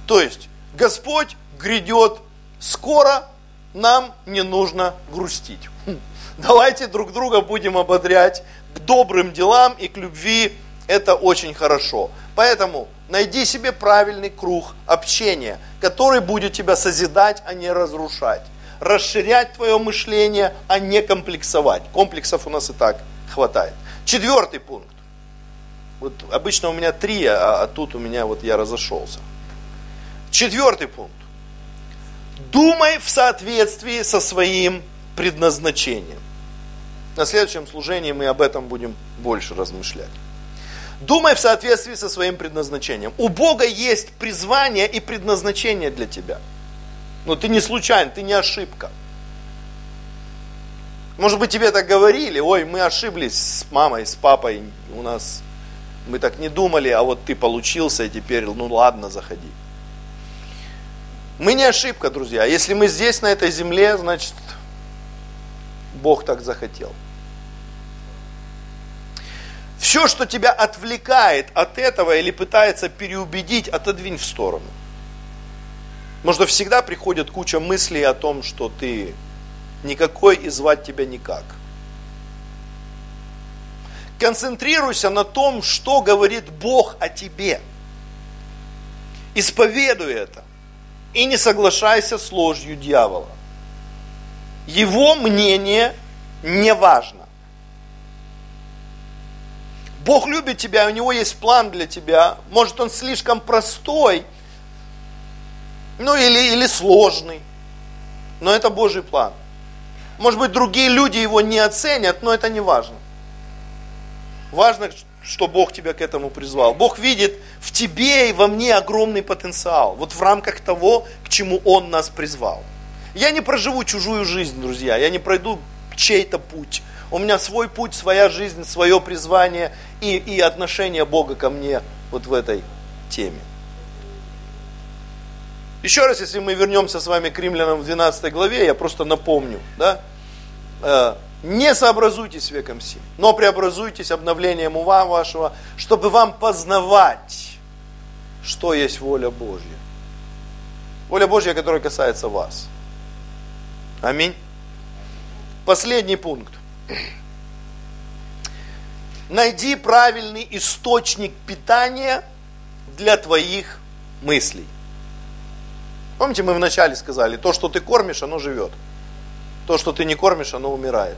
То есть Господь грядет скоро, нам не нужно грустить. Хм. Давайте друг друга будем ободрять к добрым делам и к любви. Это очень хорошо. Поэтому найди себе правильный круг общения, который будет тебя созидать, а не разрушать. Расширять твое мышление, а не комплексовать. Комплексов у нас и так хватает. Четвертый пункт. Вот обычно у меня три, а, а тут у меня вот я разошелся. Четвертый пункт. Думай в соответствии со своим предназначением. На следующем служении мы об этом будем больше размышлять. Думай в соответствии со своим предназначением. У Бога есть призвание и предназначение для тебя. Но ты не случайно, ты не ошибка. Может быть, тебе так говорили, ой, мы ошиблись с мамой, с папой, у нас, мы так не думали, а вот ты получился, и теперь, ну ладно, заходи. Мы не ошибка, друзья. Если мы здесь, на этой земле, значит, Бог так захотел. Все, что тебя отвлекает от этого или пытается переубедить, отодвинь в сторону. Может, всегда приходит куча мыслей о том, что ты никакой и звать тебя никак. Концентрируйся на том, что говорит Бог о тебе. Исповедуй это и не соглашайся с ложью дьявола. Его мнение не важно. Бог любит тебя, у Него есть план для тебя. Может, он слишком простой, ну или, или сложный, но это Божий план. Может быть, другие люди его не оценят, но это не важно. Важно, что Бог тебя к этому призвал. Бог видит в тебе и во мне огромный потенциал. Вот в рамках того, к чему Он нас призвал. Я не проживу чужую жизнь, друзья. Я не пройду чей-то путь. У меня свой путь, своя жизнь, свое призвание и, и отношение Бога ко мне вот в этой теме. Еще раз, если мы вернемся с вами к римлянам в 12 главе, я просто напомню, да, э, не сообразуйтесь веком сим, но преобразуйтесь обновлением ума вашего, чтобы вам познавать, что есть воля Божья. Воля Божья, которая касается вас. Аминь. Последний пункт. Найди правильный источник питания для твоих мыслей. Помните, мы вначале сказали, то, что ты кормишь, оно живет. То, что ты не кормишь, оно умирает.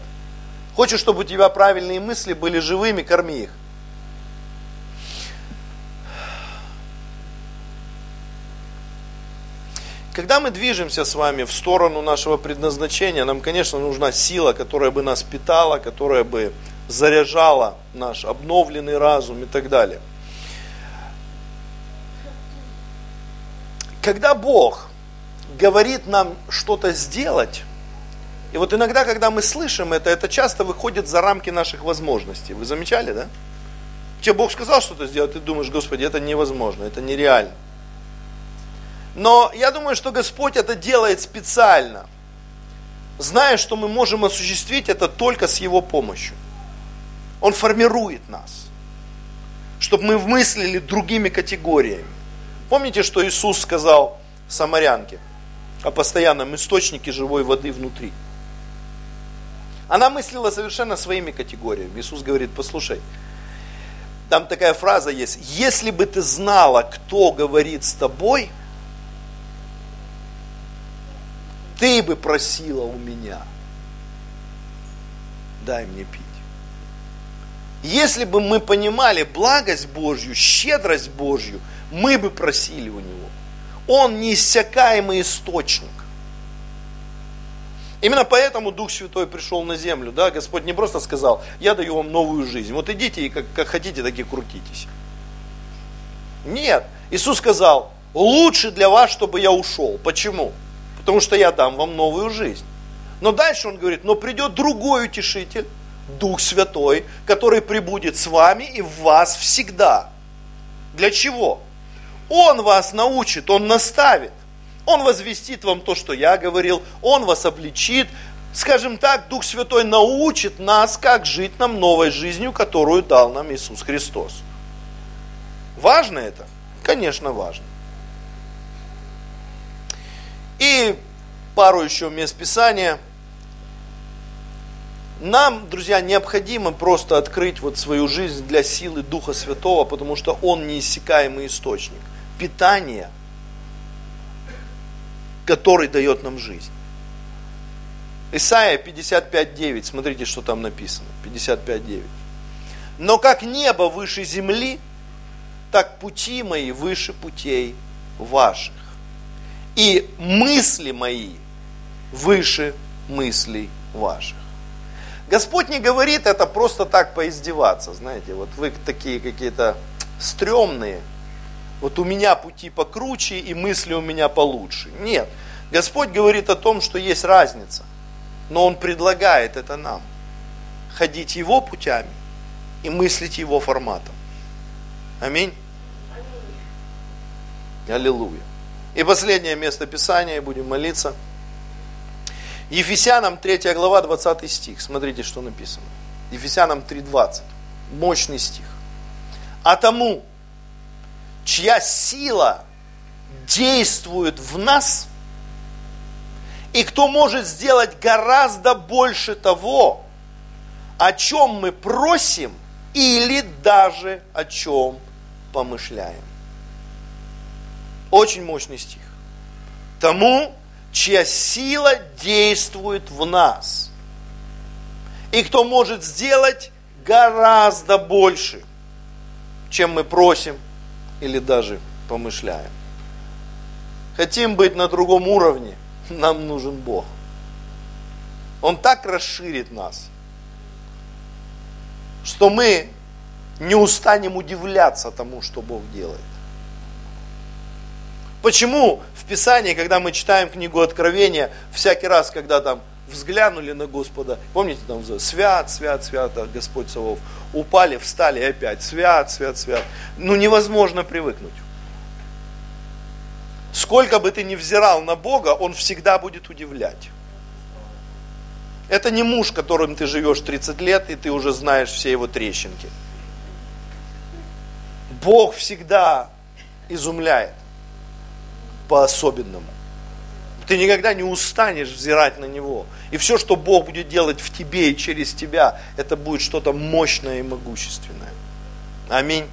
Хочешь, чтобы у тебя правильные мысли были живыми, корми их. Когда мы движемся с вами в сторону нашего предназначения, нам, конечно, нужна сила, которая бы нас питала, которая бы заряжала наш обновленный разум и так далее. Когда Бог говорит нам что-то сделать, и вот иногда, когда мы слышим это, это часто выходит за рамки наших возможностей. Вы замечали, да? Тебе Бог сказал что-то сделать, ты думаешь, Господи, это невозможно, это нереально. Но я думаю, что Господь это делает специально, зная, что мы можем осуществить это только с Его помощью. Он формирует нас, чтобы мы мыслили другими категориями. Помните, что Иисус сказал самарянке – о постоянном источнике живой воды внутри. Она мыслила совершенно своими категориями. Иисус говорит, послушай, там такая фраза есть, если бы ты знала, кто говорит с тобой, ты бы просила у меня, дай мне пить. Если бы мы понимали благость Божью, щедрость Божью, мы бы просили у Него. Он неиссякаемый источник. Именно поэтому Дух Святой пришел на землю. Да? Господь не просто сказал, я даю вам новую жизнь. Вот идите и как, как хотите, так и крутитесь. Нет. Иисус сказал, лучше для вас, чтобы я ушел. Почему? Потому что я дам вам новую жизнь. Но дальше он говорит, но придет другой утешитель, Дух Святой, который прибудет с вами и в вас всегда. Для чего? Он вас научит, Он наставит. Он возвестит вам то, что я говорил, Он вас обличит. Скажем так, Дух Святой научит нас, как жить нам новой жизнью, которую дал нам Иисус Христос. Важно это? Конечно, важно. И пару еще мест Писания. Нам, друзья, необходимо просто открыть вот свою жизнь для силы Духа Святого, потому что Он неиссякаемый источник питания, который дает нам жизнь. Исайя 55.9, смотрите, что там написано, 55.9. Но как небо выше земли, так пути мои выше путей ваших. И мысли мои выше мыслей ваших. Господь не говорит это просто так поиздеваться, знаете, вот вы такие какие-то стрёмные, вот у меня пути покруче и мысли у меня получше. Нет. Господь говорит о том, что есть разница. Но Он предлагает это нам. Ходить Его путями и мыслить Его форматом. Аминь. Аллилуйя. И последнее место Писания, будем молиться. Ефесянам 3 глава, 20 стих. Смотрите, что написано. Ефесянам 3.20. Мощный стих. А тому, чья сила действует в нас, и кто может сделать гораздо больше того, о чем мы просим или даже о чем помышляем. Очень мощный стих. Тому, чья сила действует в нас, и кто может сделать гораздо больше – чем мы просим или даже помышляем. Хотим быть на другом уровне, нам нужен Бог. Он так расширит нас, что мы не устанем удивляться тому, что Бог делает. Почему в Писании, когда мы читаем книгу Откровения, всякий раз, когда там взглянули на Господа, помните там свят, свят, свят, Господь Савов, упали, встали опять, свят, свят, свят. Ну невозможно привыкнуть. Сколько бы ты ни взирал на Бога, Он всегда будет удивлять. Это не муж, которым ты живешь 30 лет, и ты уже знаешь все его трещинки. Бог всегда изумляет по-особенному. Ты никогда не устанешь взирать на Него. И все, что Бог будет делать в тебе и через тебя, это будет что-то мощное и могущественное. Аминь.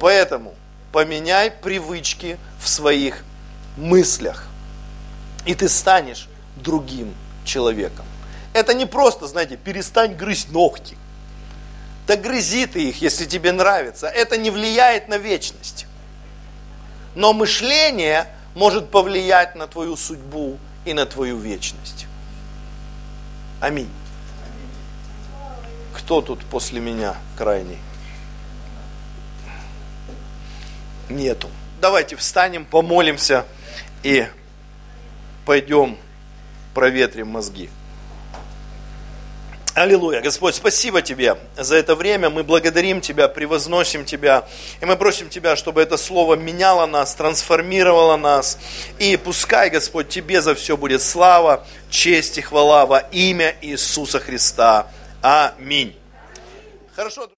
Поэтому поменяй привычки в своих мыслях. И ты станешь другим человеком. Это не просто, знаете, перестань грызть ногти. Да грызи ты их, если тебе нравится. Это не влияет на вечность. Но мышление может повлиять на твою судьбу и на твою вечность. Аминь. Кто тут после меня крайний? Нету. Давайте встанем, помолимся и пойдем проветрим мозги. Аллилуйя. Господь, спасибо Тебе за это время. Мы благодарим Тебя, превозносим Тебя. И мы просим Тебя, чтобы это слово меняло нас, трансформировало нас. И пускай, Господь, Тебе за все будет слава, честь и хвала во имя Иисуса Христа. Аминь. Хорошо.